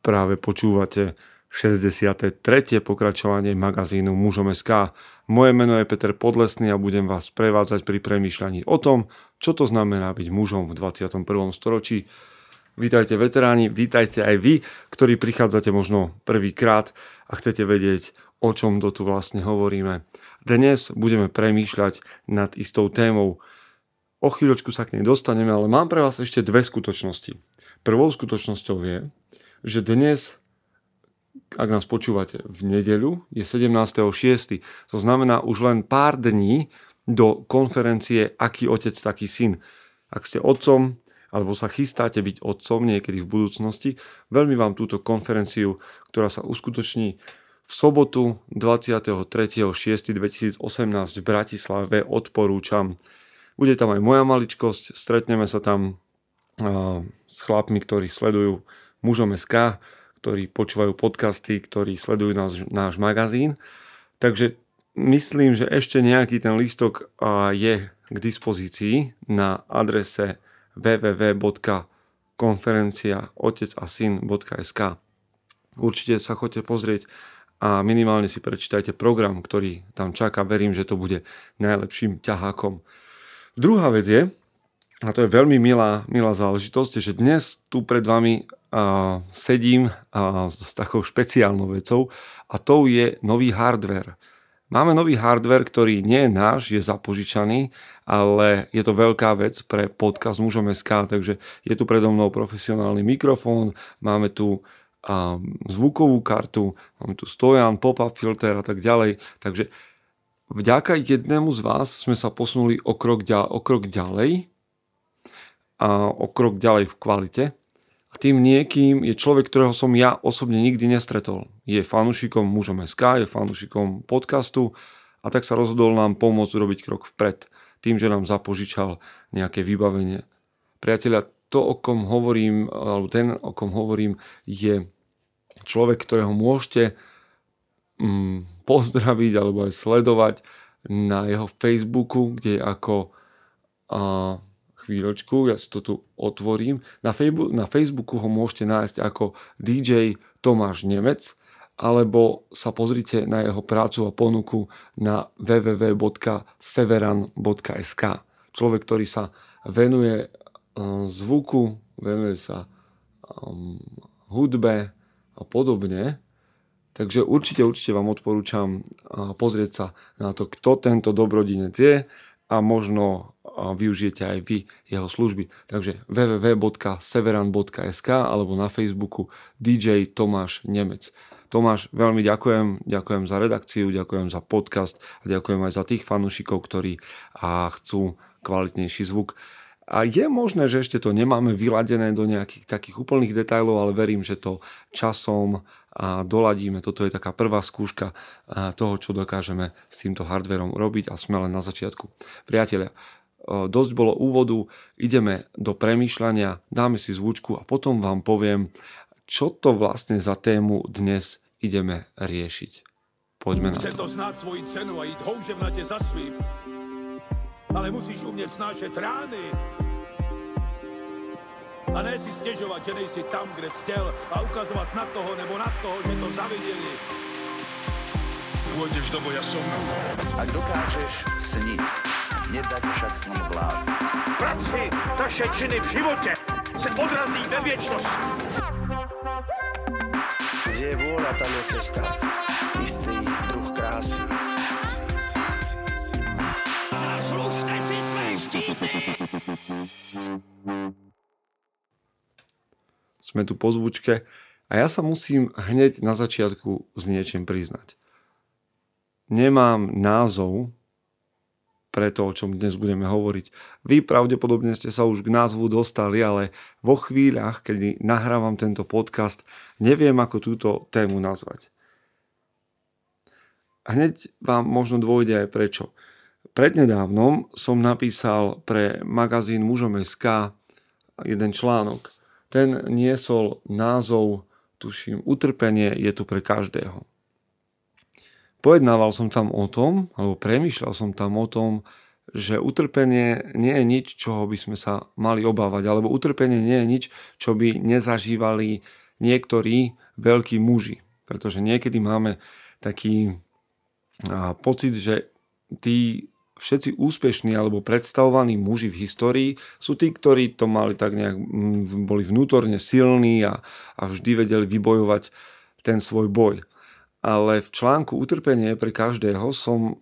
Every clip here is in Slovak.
Práve počúvate 63. pokračovanie magazínu Mužom. Moje meno je Peter Podlesný a budem vás prevádzať pri premýšľaní o tom, čo to znamená byť mužom v 21. storočí. Vítajte veteráni, vítajte aj vy, ktorí prichádzate možno prvýkrát a chcete vedieť, o čom to tu vlastne hovoríme. Dnes budeme premýšľať nad istou témou. O chvíľočku sa k nej dostaneme, ale mám pre vás ešte dve skutočnosti. Prvou skutočnosťou je, že dnes ak nás počúvate v nedeľu, je 17.6. To znamená už len pár dní do konferencie Aký otec, taký syn. Ak ste otcom, alebo sa chystáte byť otcom niekedy v budúcnosti, veľmi vám túto konferenciu, ktorá sa uskutoční v sobotu 23.6.2018 v Bratislave odporúčam. Bude tam aj moja maličkosť, stretneme sa tam s chlapmi, ktorí sledujú mužom SK, ktorí počúvajú podcasty, ktorí sledujú náš, náš magazín. Takže myslím, že ešte nejaký ten listok je k dispozícii na adrese www.konferenciaotecasin.sk Určite sa chodte pozrieť a minimálne si prečítajte program, ktorý tam čaká. Verím, že to bude najlepším ťahákom. Druhá vec je, a to je veľmi milá, milá záležitosť, že dnes tu pred vami a, sedím a, s takou špeciálnou vecou a to je nový hardware. Máme nový hardware, ktorý nie je náš, je zapožičaný, ale je to veľká vec pre podcast Mužom SK, takže je tu predo mnou profesionálny mikrofón, máme tu a, zvukovú kartu, máme tu stojan, pop-up filter a tak ďalej, takže vďaka jednému z vás sme sa posunuli o krok, ďalej, o krok ďalej a o krok ďalej v kvalite. A tým niekým je človek, ktorého som ja osobne nikdy nestretol. Je fanúšikom mužom SK, je fanúšikom podcastu a tak sa rozhodol nám pomôcť robiť krok vpred tým, že nám zapožičal nejaké vybavenie. Priatelia, to, o kom hovorím, alebo ten, o kom hovorím, je človek, ktorého môžete mm, pozdraviť alebo aj sledovať na jeho Facebooku, kde je ako chvíľočku, ja si to tu otvorím. Na, Facebooku, na Facebooku ho môžete nájsť ako DJ Tomáš Nemec, alebo sa pozrite na jeho prácu a ponuku na www.severan.sk. Človek, ktorý sa venuje uh, zvuku, venuje sa um, hudbe a podobne. Takže určite, určite vám odporúčam uh, pozrieť sa na to, kto tento dobrodinec je a možno využijete aj vy jeho služby. Takže www.severan.sk alebo na Facebooku DJ Tomáš Nemec. Tomáš, veľmi ďakujem, ďakujem za redakciu, ďakujem za podcast a ďakujem aj za tých fanúšikov, ktorí chcú kvalitnejší zvuk. A je možné, že ešte to nemáme vyladené do nejakých takých úplných detajlov, ale verím, že to časom a doladíme. Toto je taká prvá skúška toho, čo dokážeme s týmto hardverom robiť a sme len na začiatku. Priatelia, dosť bolo úvodu, ideme do premýšľania, dáme si zvučku a potom vám poviem, čo to vlastne za tému dnes ideme riešiť. Poďme na to. Chce to znáť svoji cenu a ísť houževnate za svým. Ale musíš umieť snášať rány. A ne si stežovať, že nejsi tam, kde si chcel a ukazovať na toho nebo na toho, že to zavideli. Pôjdeš do boja som. Ak dokážeš sniť, nedať však s ním vlád. Práci taše činy v živote se odrazí ve viečnosti. Kde je vôľa, tam je cesta. Istý druh krásy. Zaslužte si své štíty! Sme tu po zvučke a ja sa musím hneď na začiatku s niečím priznať. Nemám názov pre to, o čom dnes budeme hovoriť. Vy pravdepodobne ste sa už k názvu dostali, ale vo chvíľach, kedy nahrávam tento podcast, neviem, ako túto tému nazvať. Hneď vám možno dôjde aj prečo. Prednedávnom som napísal pre magazín Mužom SK jeden článok. Ten niesol názov, tuším, utrpenie je tu pre každého. Pojednával som tam o tom, alebo premýšľal som tam o tom, že utrpenie nie je nič, čoho by sme sa mali obávať, alebo utrpenie nie je nič, čo by nezažívali niektorí veľkí muži. Pretože niekedy máme taký pocit, že tí všetci úspešní alebo predstavovaní muži v histórii sú tí, ktorí to mali tak nejak, boli vnútorne silní a, a vždy vedeli vybojovať ten svoj boj. Ale v článku Utrpenie pre každého som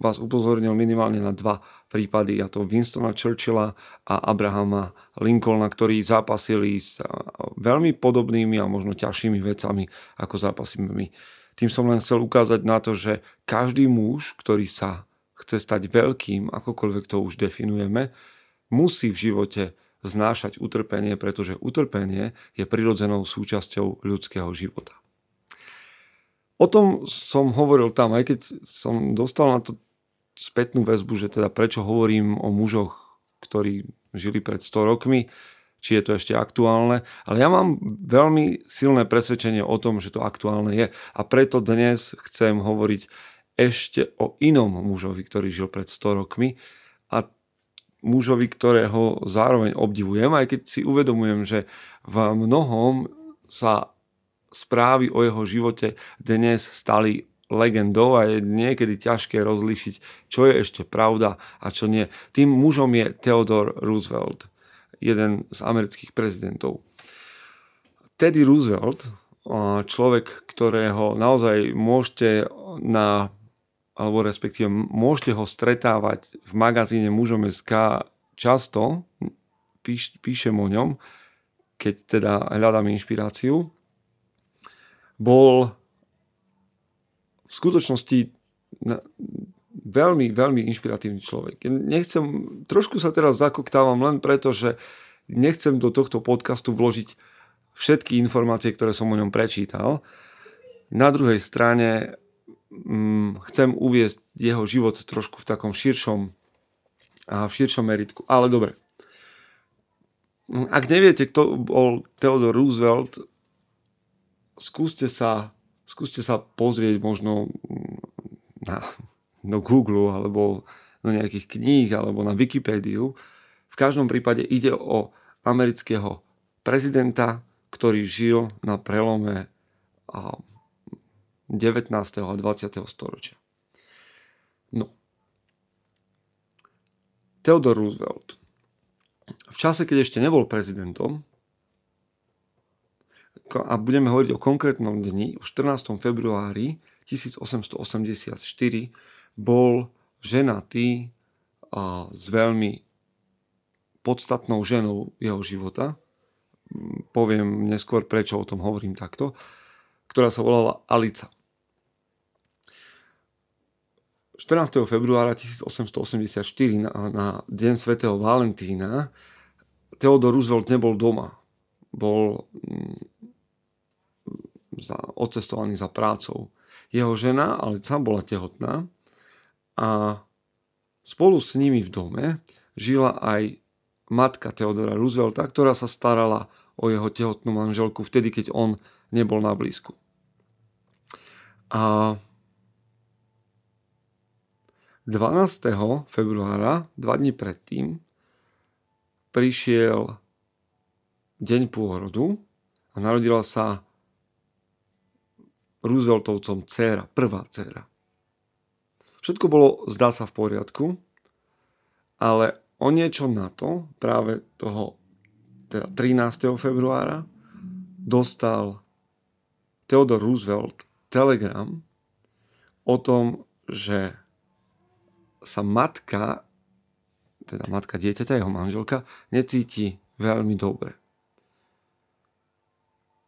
vás upozornil minimálne na dva prípady, a to Winstona Churchilla a Abrahama Lincolna, ktorí zápasili s veľmi podobnými a možno ťažšími vecami, ako zápasíme my. Tým som len chcel ukázať na to, že každý muž, ktorý sa chce stať veľkým, akokoľvek to už definujeme, musí v živote znášať utrpenie, pretože utrpenie je prirodzenou súčasťou ľudského života. O tom som hovoril tam, aj keď som dostal na to spätnú väzbu, že teda prečo hovorím o mužoch, ktorí žili pred 100 rokmi, či je to ešte aktuálne, ale ja mám veľmi silné presvedčenie o tom, že to aktuálne je. A preto dnes chcem hovoriť ešte o inom mužovi, ktorý žil pred 100 rokmi a mužovi, ktorého zároveň obdivujem, aj keď si uvedomujem, že v mnohom sa správy o jeho živote dnes stali legendou a je niekedy ťažké rozlíšiť, čo je ešte pravda a čo nie. Tým mužom je Theodore Roosevelt, jeden z amerických prezidentov. Teddy Roosevelt, človek, ktorého naozaj môžete na alebo respektíve môžete ho stretávať v magazíne mužom SK často, píš, píšem o ňom, keď teda hľadám inšpiráciu bol v skutočnosti veľmi, veľmi inšpiratívny človek. Nechcem, trošku sa teraz zakoktávam len preto, že nechcem do tohto podcastu vložiť všetky informácie, ktoré som o ňom prečítal. Na druhej strane hm, chcem uviezť jeho život trošku v takom širšom a v širšom meritku. Ale dobre. Ak neviete, kto bol Theodore Roosevelt, skúste sa, skúste sa pozrieť možno na, do Google alebo do nejakých kníh alebo na Wikipédiu. V každom prípade ide o amerického prezidenta, ktorý žil na prelome 19. a 20. storočia. No. Theodore Roosevelt. V čase, keď ešte nebol prezidentom, a budeme hovoriť o konkrétnom dni, o 14. februári 1884 bol ženatý a s veľmi podstatnou ženou jeho života. Poviem neskôr, prečo o tom hovorím takto. Ktorá sa volala Alica. 14. februára 1884 na, na deň svätého Valentína Theodor Roosevelt nebol doma. Bol za, odcestovaný za prácou. Jeho žena, ale sám bola tehotná a spolu s nimi v dome žila aj matka Teodora Roosevelta, ktorá sa starala o jeho tehotnú manželku vtedy, keď on nebol na blízku. A 12. februára, dva dní predtým, prišiel deň pôrodu a narodila sa Rooseveltovcom dcéra, prvá dcéra. Všetko bolo, zdá sa, v poriadku, ale o niečo na to, práve toho teda 13. februára, dostal Theodore Roosevelt telegram o tom, že sa matka, teda matka dieťaťa, jeho manželka, necíti veľmi dobre.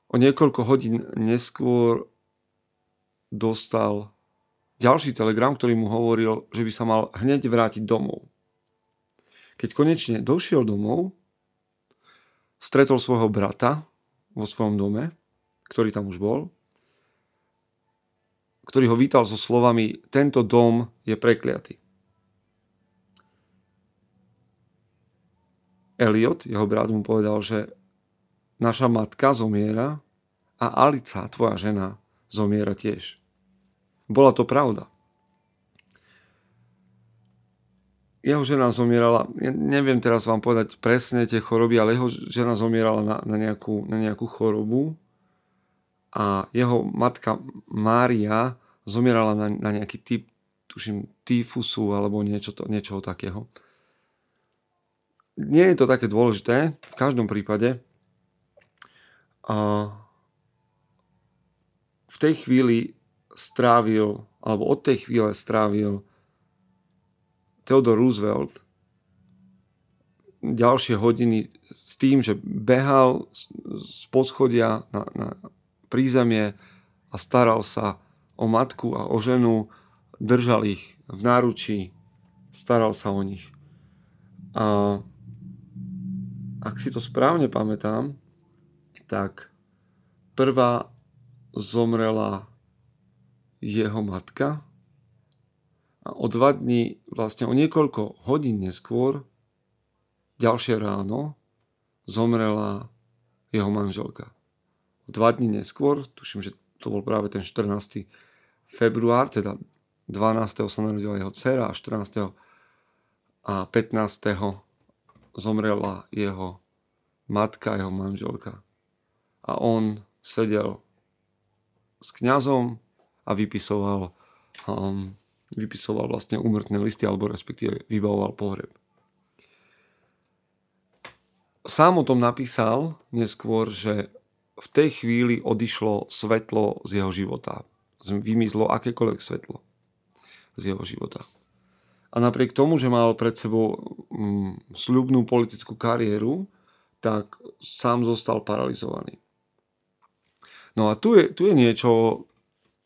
O niekoľko hodín neskôr dostal ďalší telegram, ktorý mu hovoril, že by sa mal hneď vrátiť domov. Keď konečne došiel domov, stretol svojho brata vo svojom dome, ktorý tam už bol, ktorý ho vítal so slovami tento dom je prekliatý. Elliot, jeho brat, mu povedal, že naša matka zomiera a Alica, tvoja žena, zomiera tiež. Bola to pravda. Jeho žena zomierala, ja neviem teraz vám povedať presne tie choroby, ale jeho žena zomierala na, na, nejakú, na nejakú chorobu a jeho matka Mária zomierala na, na nejaký typ, tuším, tyfusu alebo niečo to, niečoho takého. Nie je to také dôležité, v každom prípade. A v tej chvíli strávil, alebo od tej chvíle strávil Theodore Roosevelt ďalšie hodiny s tým, že behal z poschodia na, na prízemie a staral sa o matku a o ženu, držal ich v náručí, staral sa o nich. A ak si to správne pamätám, tak prvá zomrela jeho matka a o dva dní, vlastne o niekoľko hodín neskôr, ďalšie ráno, zomrela jeho manželka. O dva dní neskôr, tuším, že to bol práve ten 14. február, teda 12. sa narodila jeho dcera a 14. a 15. zomrela jeho matka, jeho manželka. A on sedel s kňazom a vypisoval um, vypisoval vlastne úmrtné listy alebo respektíve vybavoval pohreb. Sám o tom napísal neskôr, že v tej chvíli odišlo svetlo z jeho života. Vymizlo akékoľvek svetlo z jeho života. A napriek tomu, že mal pred sebou mm, sľubnú politickú kariéru, tak sám zostal paralizovaný. No a tu je, tu je niečo,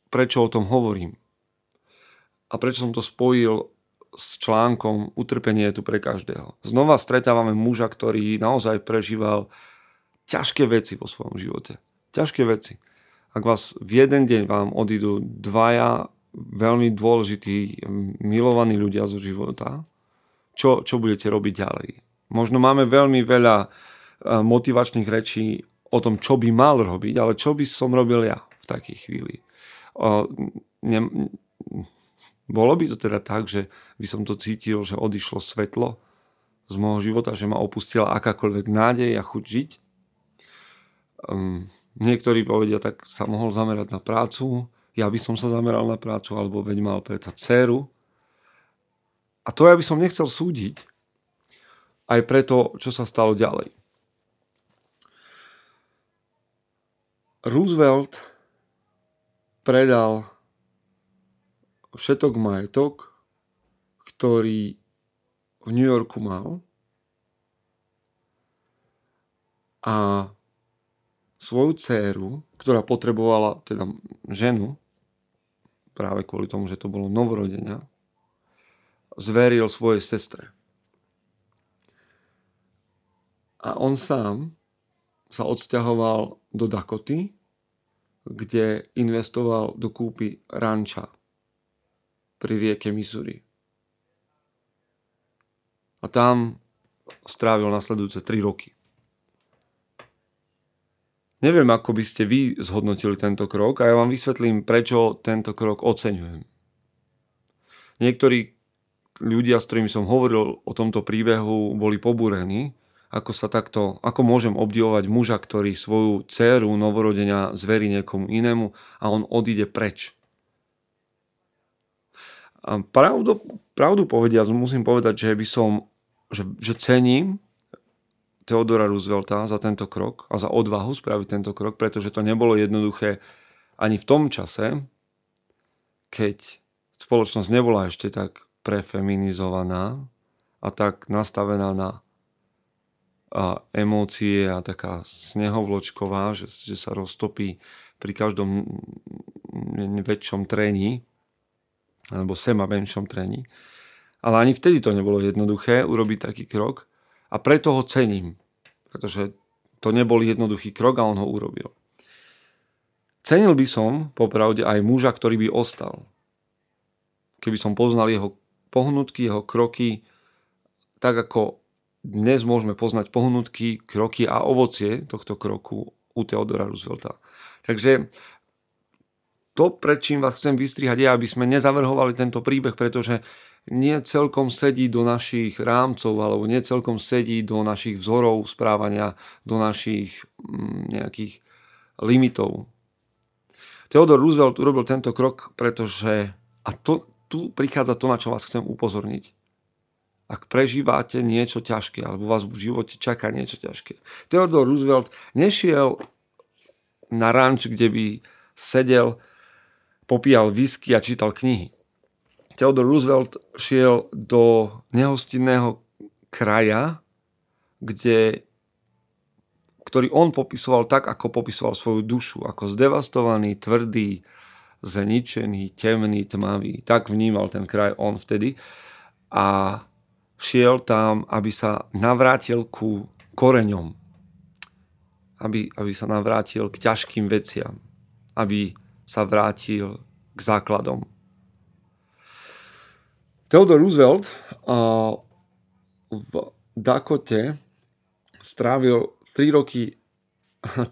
prečo o tom hovorím a prečo som to spojil s článkom Utrpenie je tu pre každého. Znova stretávame muža, ktorý naozaj prežíval ťažké veci vo svojom živote. Ťažké veci. Ak vás v jeden deň vám odídu dvaja veľmi dôležití, milovaní ľudia zo života, čo, čo budete robiť ďalej? Možno máme veľmi veľa e, motivačných rečí o tom, čo by mal robiť, ale čo by som robil ja v takej chvíli. O, ne, bolo by to teda tak, že by som to cítil, že odišlo svetlo z môjho života, že ma opustila akákoľvek nádej a chuť žiť. Um, niektorí povedia, tak sa mohol zamerať na prácu, ja by som sa zameral na prácu, alebo veď mal predsa dceru. A to ja by som nechcel súdiť, aj preto, čo sa stalo ďalej. Roosevelt predal všetok majetok, ktorý v New Yorku mal a svoju dceru, ktorá potrebovala teda ženu, práve kvôli tomu, že to bolo novorodenia, zveril svojej sestre. A on sám sa odsťahoval do Dakoty, kde investoval do kúpy ranča pri rieke Missouri. A tam strávil nasledujúce 3 roky. Neviem, ako by ste vy zhodnotili tento krok a ja vám vysvetlím, prečo tento krok oceňujem. Niektorí ľudia, s ktorými som hovoril o tomto príbehu, boli pobúrení, ako sa takto, ako môžem obdivovať muža, ktorý svoju dceru novorodenia zverí niekomu inému a on odíde preč. A pravdu, pravdu povediac, musím povedať, že by som, že, že cením Teodora Roosevelta za tento krok a za odvahu spraviť tento krok, pretože to nebolo jednoduché ani v tom čase, keď spoločnosť nebola ešte tak prefeminizovaná a tak nastavená na a emócie a taká snehovločková, že, že sa roztopí pri každom väčšom trení alebo sema menšom trení. Ale ani vtedy to nebolo jednoduché urobiť taký krok a preto ho cením, pretože to nebol jednoduchý krok a on ho urobil. Cenil by som, popravde, aj muža, ktorý by ostal. Keby som poznal jeho pohnutky, jeho kroky, tak ako dnes môžeme poznať pohnutky, kroky a ovocie tohto kroku u Teodora Roosevelta. Takže to, pred čím vás chcem vystrihať, je, aby sme nezavrhovali tento príbeh, pretože nie celkom sedí do našich rámcov alebo nie celkom sedí do našich vzorov správania, do našich mm, nejakých limitov. Theodore Roosevelt urobil tento krok, pretože, a to, tu prichádza to, na čo vás chcem upozorniť. Ak prežívate niečo ťažké, alebo vás v živote čaká niečo ťažké. Theodore Roosevelt nešiel na ranč, kde by sedel, popíjal whisky a čítal knihy. Theodore Roosevelt šiel do nehostinného kraja, kde ktorý on popisoval tak, ako popisoval svoju dušu, ako zdevastovaný, tvrdý, zničený, temný, tmavý. Tak vnímal ten kraj on vtedy. A šiel tam, aby sa navrátil ku koreňom. Aby, aby sa navrátil k ťažkým veciam. Aby sa vrátil k základom. Theodore Roosevelt v Dakote strávil 3 roky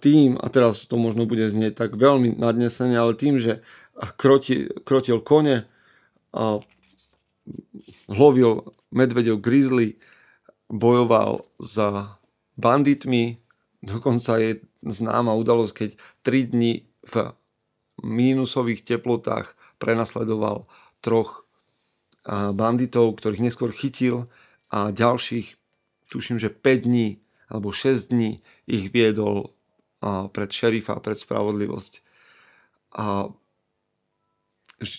tým, a teraz to možno bude znieť tak veľmi nadnesene, ale tým, že kroti, krotil kone, a lovil medvedov grizzly, bojoval za banditmi, dokonca je známa udalosť, keď 3 dní v mínusových teplotách prenasledoval troch banditov, ktorých neskôr chytil a ďalších, tuším, že 5 dní alebo 6 dní ich viedol pred šerifa, pred spravodlivosť. A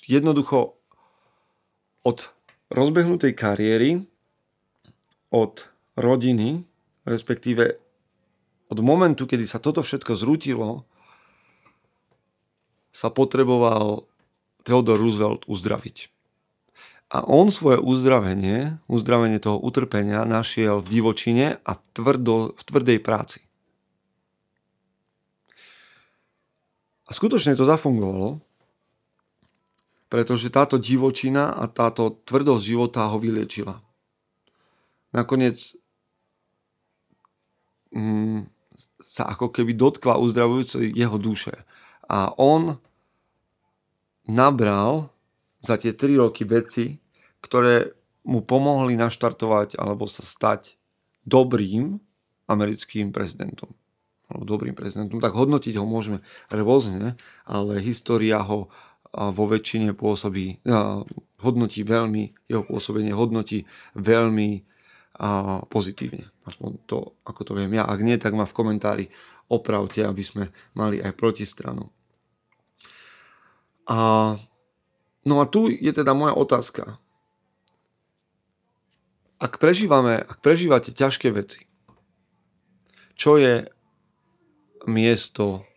jednoducho od rozbehnutej kariéry, od rodiny, respektíve od momentu, kedy sa toto všetko zrútilo, sa potreboval Theodore Roosevelt uzdraviť. A on svoje uzdravenie, uzdravenie toho utrpenia našiel v divočine a v, tvrdo, v tvrdej práci. A skutočne to zafungovalo, pretože táto divočina a táto tvrdosť života ho vyliečila. Nakoniec mm, sa ako keby dotkla uzdravujúcej jeho duše. A on nabral za tie 3 roky veci, ktoré mu pomohli naštartovať alebo sa stať dobrým americkým prezidentom. Alebo dobrým prezidentom. Tak hodnotiť ho môžeme rôzne, ale história ho vo väčšine pôsobí, hodnotí veľmi, jeho pôsobenie hodnotí veľmi pozitívne. Aspoň to, ako to viem ja. Ak nie, tak ma v komentári opravte, aby sme mali aj protistranu. A No a tu je teda moja otázka. Ak prežívame, ak prežívate ťažké veci, čo je miesto,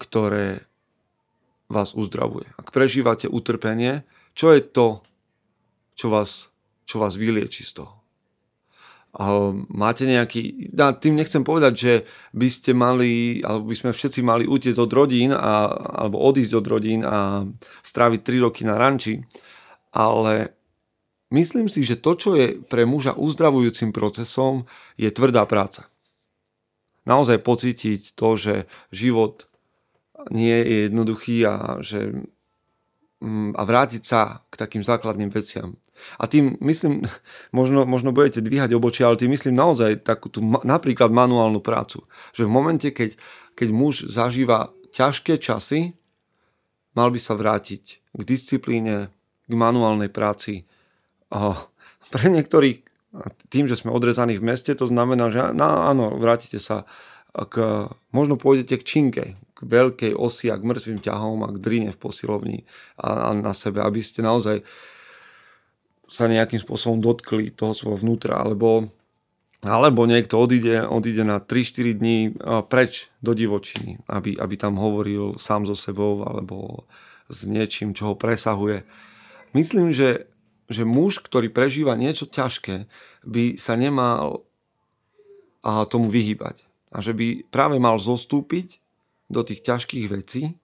ktoré vás uzdravuje? Ak prežívate utrpenie, čo je to, čo vás, čo vás vylieči z toho? máte nejaký, ja tým nechcem povedať, že by ste mali, alebo by sme všetci mali utiecť od rodín a, alebo odísť od rodín a stráviť 3 roky na ranči, ale myslím si, že to, čo je pre muža uzdravujúcim procesom, je tvrdá práca. Naozaj pocítiť to, že život nie je jednoduchý a že Mm, a vrátiť sa k takým základným veciam. A tým myslím, možno, možno budete dvíhať obočia, ale tým myslím naozaj takú tú napríklad manuálnu prácu. Že v momente, keď, keď muž zažíva ťažké časy, mal by sa vrátiť k disciplíne, k manuálnej práci. A pre niektorých, tým, že sme odrezaní v meste, to znamená, že no, áno, vrátite sa k, možno pôjdete k činke, veľkej osi a k mŕtvým ťahom a k drine v posilovni a, a na sebe, aby ste naozaj sa nejakým spôsobom dotkli toho svojho vnútra, alebo, alebo niekto odíde, odíde na 3-4 dní preč do divočiny, aby, aby tam hovoril sám so sebou alebo s niečím, čo ho presahuje. Myslím, že, že muž, ktorý prežíva niečo ťažké, by sa nemal tomu vyhýbať. A že by práve mal zostúpiť do tých ťažkých vecí,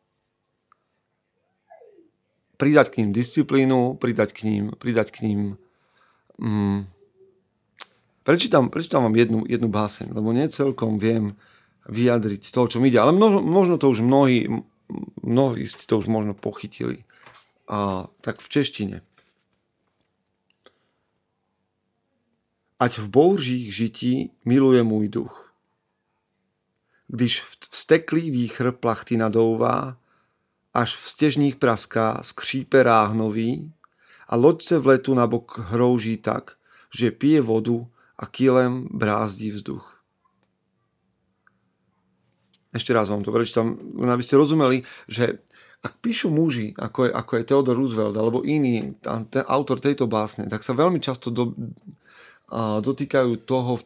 pridať k ním disciplínu, pridať k ním, pridať k ním mm, prečítam, prečítam vám jednu, jednu báseň, lebo nie celkom viem vyjadriť to, čo mi ide, ale mnoho, možno to už mnohí, mnohí ste to už možno pochytili. A, tak v češtine. Ať v bouřích žití miluje môj duch když vsteklý výchr plachty nadouvá, až v stežních praská, skřípe ráhnový a loďce v letu na bok hrouží tak, že pije vodu a kýlem brázdí vzduch. Ešte raz vám to prečítam, aby ste rozumeli, že ak píšu muži, ako je, ako je Theodore Roosevelt alebo iný, ten autor tejto básne, tak sa veľmi často do, a, dotýkajú toho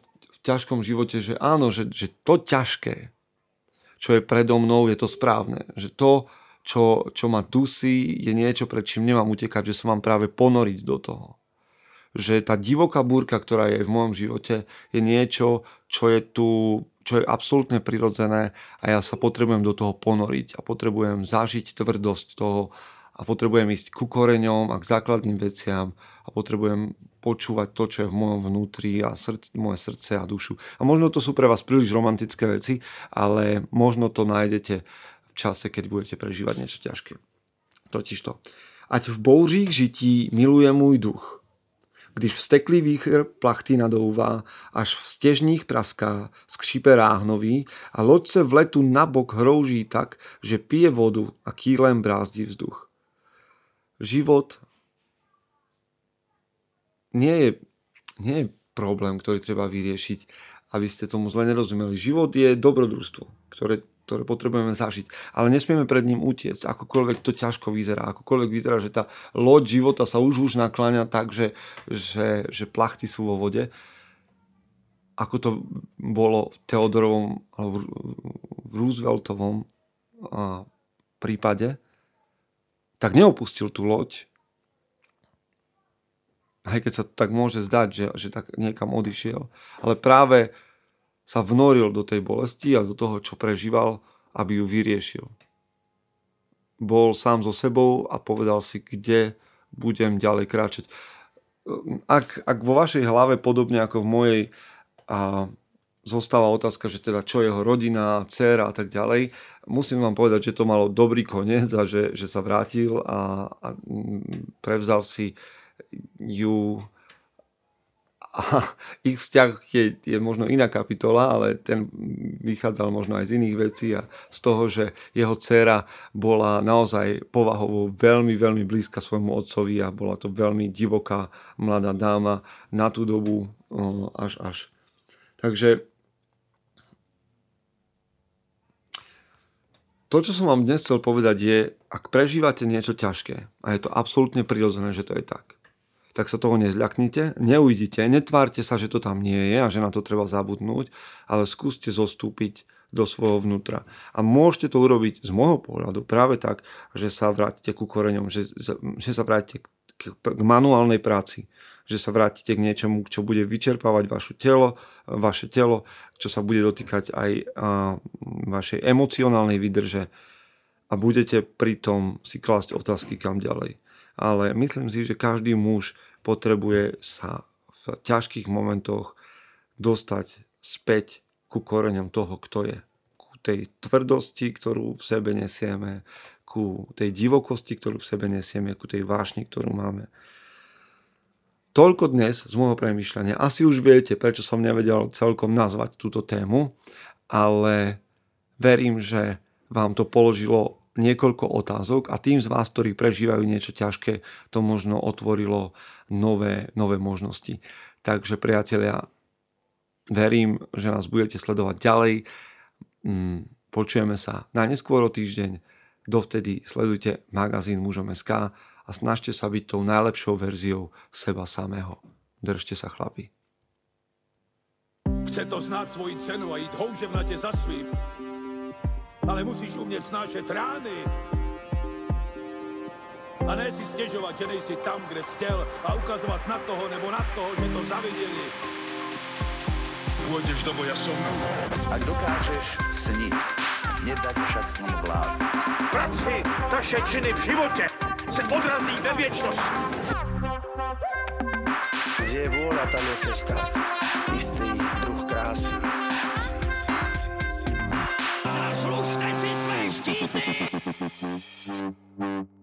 ťažkom živote, že áno, že, že to ťažké, čo je predo mnou, je to správne. Že to, čo, čo ma dusí, je niečo, pred čím nemám utekať, že sa mám práve ponoriť do toho. Že tá divoká búrka, ktorá je v mojom živote, je niečo, čo je tu čo je absolútne prirodzené a ja sa potrebujem do toho ponoriť a potrebujem zažiť tvrdosť toho a potrebujem ísť ku koreňom a k základným veciam a potrebujem počúvať to, čo je v mojom vnútri a srdce, moje srdce a dušu. A možno to sú pre vás príliš romantické veci, ale možno to nájdete v čase, keď budete prežívať niečo ťažké. Totižto. Ať v bouřích žití miluje môj duch, když vsteklý výchr plachty nadouvá, až v stežních praská, skřípe ráhnový a loď se v letu na bok hrouží tak, že pije vodu a kýlem brázdí vzduch. Život nie je, nie je problém, ktorý treba vyriešiť, aby ste tomu zle nerozumeli. Život je dobrodružstvo, ktoré ktoré potrebujeme zažiť. Ale nesmieme pred ním utiecť, akokoľvek to ťažko vyzerá. Akokoľvek vyzerá, že tá loď života sa už už nakláňa tak, že, že, že plachty sú vo vode. Ako to bolo v Teodorovom alebo v Rooseveltovom prípade, tak neopustil tú loď, aj keď sa tak môže zdať, že, že tak niekam odišiel. Ale práve sa vnoril do tej bolesti a do toho, čo prežíval, aby ju vyriešil. Bol sám so sebou a povedal si, kde budem ďalej kráčať. Ak, ak vo vašej hlave, podobne ako v mojej, a, zostáva otázka, že teda čo jeho rodina, dcera a tak ďalej, musím vám povedať, že to malo dobrý koniec a že, že sa vrátil a, a prevzal si ju a ich vzťah je, je možno iná kapitola, ale ten vychádzal možno aj z iných vecí a z toho, že jeho dcéra bola naozaj povahovo veľmi, veľmi blízka svojmu otcovi a bola to veľmi divoká mladá dáma na tú dobu až až. Takže to, čo som vám dnes chcel povedať je, ak prežívate niečo ťažké a je to absolútne prirodzené, že to je tak, tak sa toho nezľaknite, neujdite, netvárte sa, že to tam nie je a že na to treba zabudnúť, ale skúste zostúpiť do svojho vnútra. A môžete to urobiť z môjho pohľadu práve tak, že sa vrátite ku koreňom, že, že sa vrátite k, k manuálnej práci, že sa vrátite k niečomu, čo bude vyčerpávať vaše telo, vaše telo, čo sa bude dotýkať aj a, vašej emocionálnej výdrže a budete pritom si klásť otázky kam ďalej ale myslím si, že každý muž potrebuje sa v ťažkých momentoch dostať späť ku koreňom toho, kto je. Ku tej tvrdosti, ktorú v sebe nesieme, ku tej divokosti, ktorú v sebe nesieme, ku tej vášni, ktorú máme. Toľko dnes z môjho premýšľania. Asi už viete, prečo som nevedel celkom nazvať túto tému, ale verím, že vám to položilo niekoľko otázok a tým z vás, ktorí prežívajú niečo ťažké, to možno otvorilo nové, nové možnosti. Takže priatelia, verím, že nás budete sledovať ďalej. Mm, počujeme sa na neskôr týždeň. Dovtedy sledujte magazín mužom.sk a snažte sa byť tou najlepšou verziou seba samého. Držte sa chlapi. Chce to znát svoji cenu a jít houževnatě za svým ale musíš umět snášet rány. A ne si stěžovat, že nejsi tam, kde jsi chtěl a ukazovat na toho nebo na toho, že to zaviděli. Pôjdeš do boja som. Ak dokážeš sniť, nedať však sním vlád. Práci taše činy v životě se odrazí ve věčnosti. Kde je vôľa, tam je cesta. Istý druh krásy. Zaslužte si své štíty!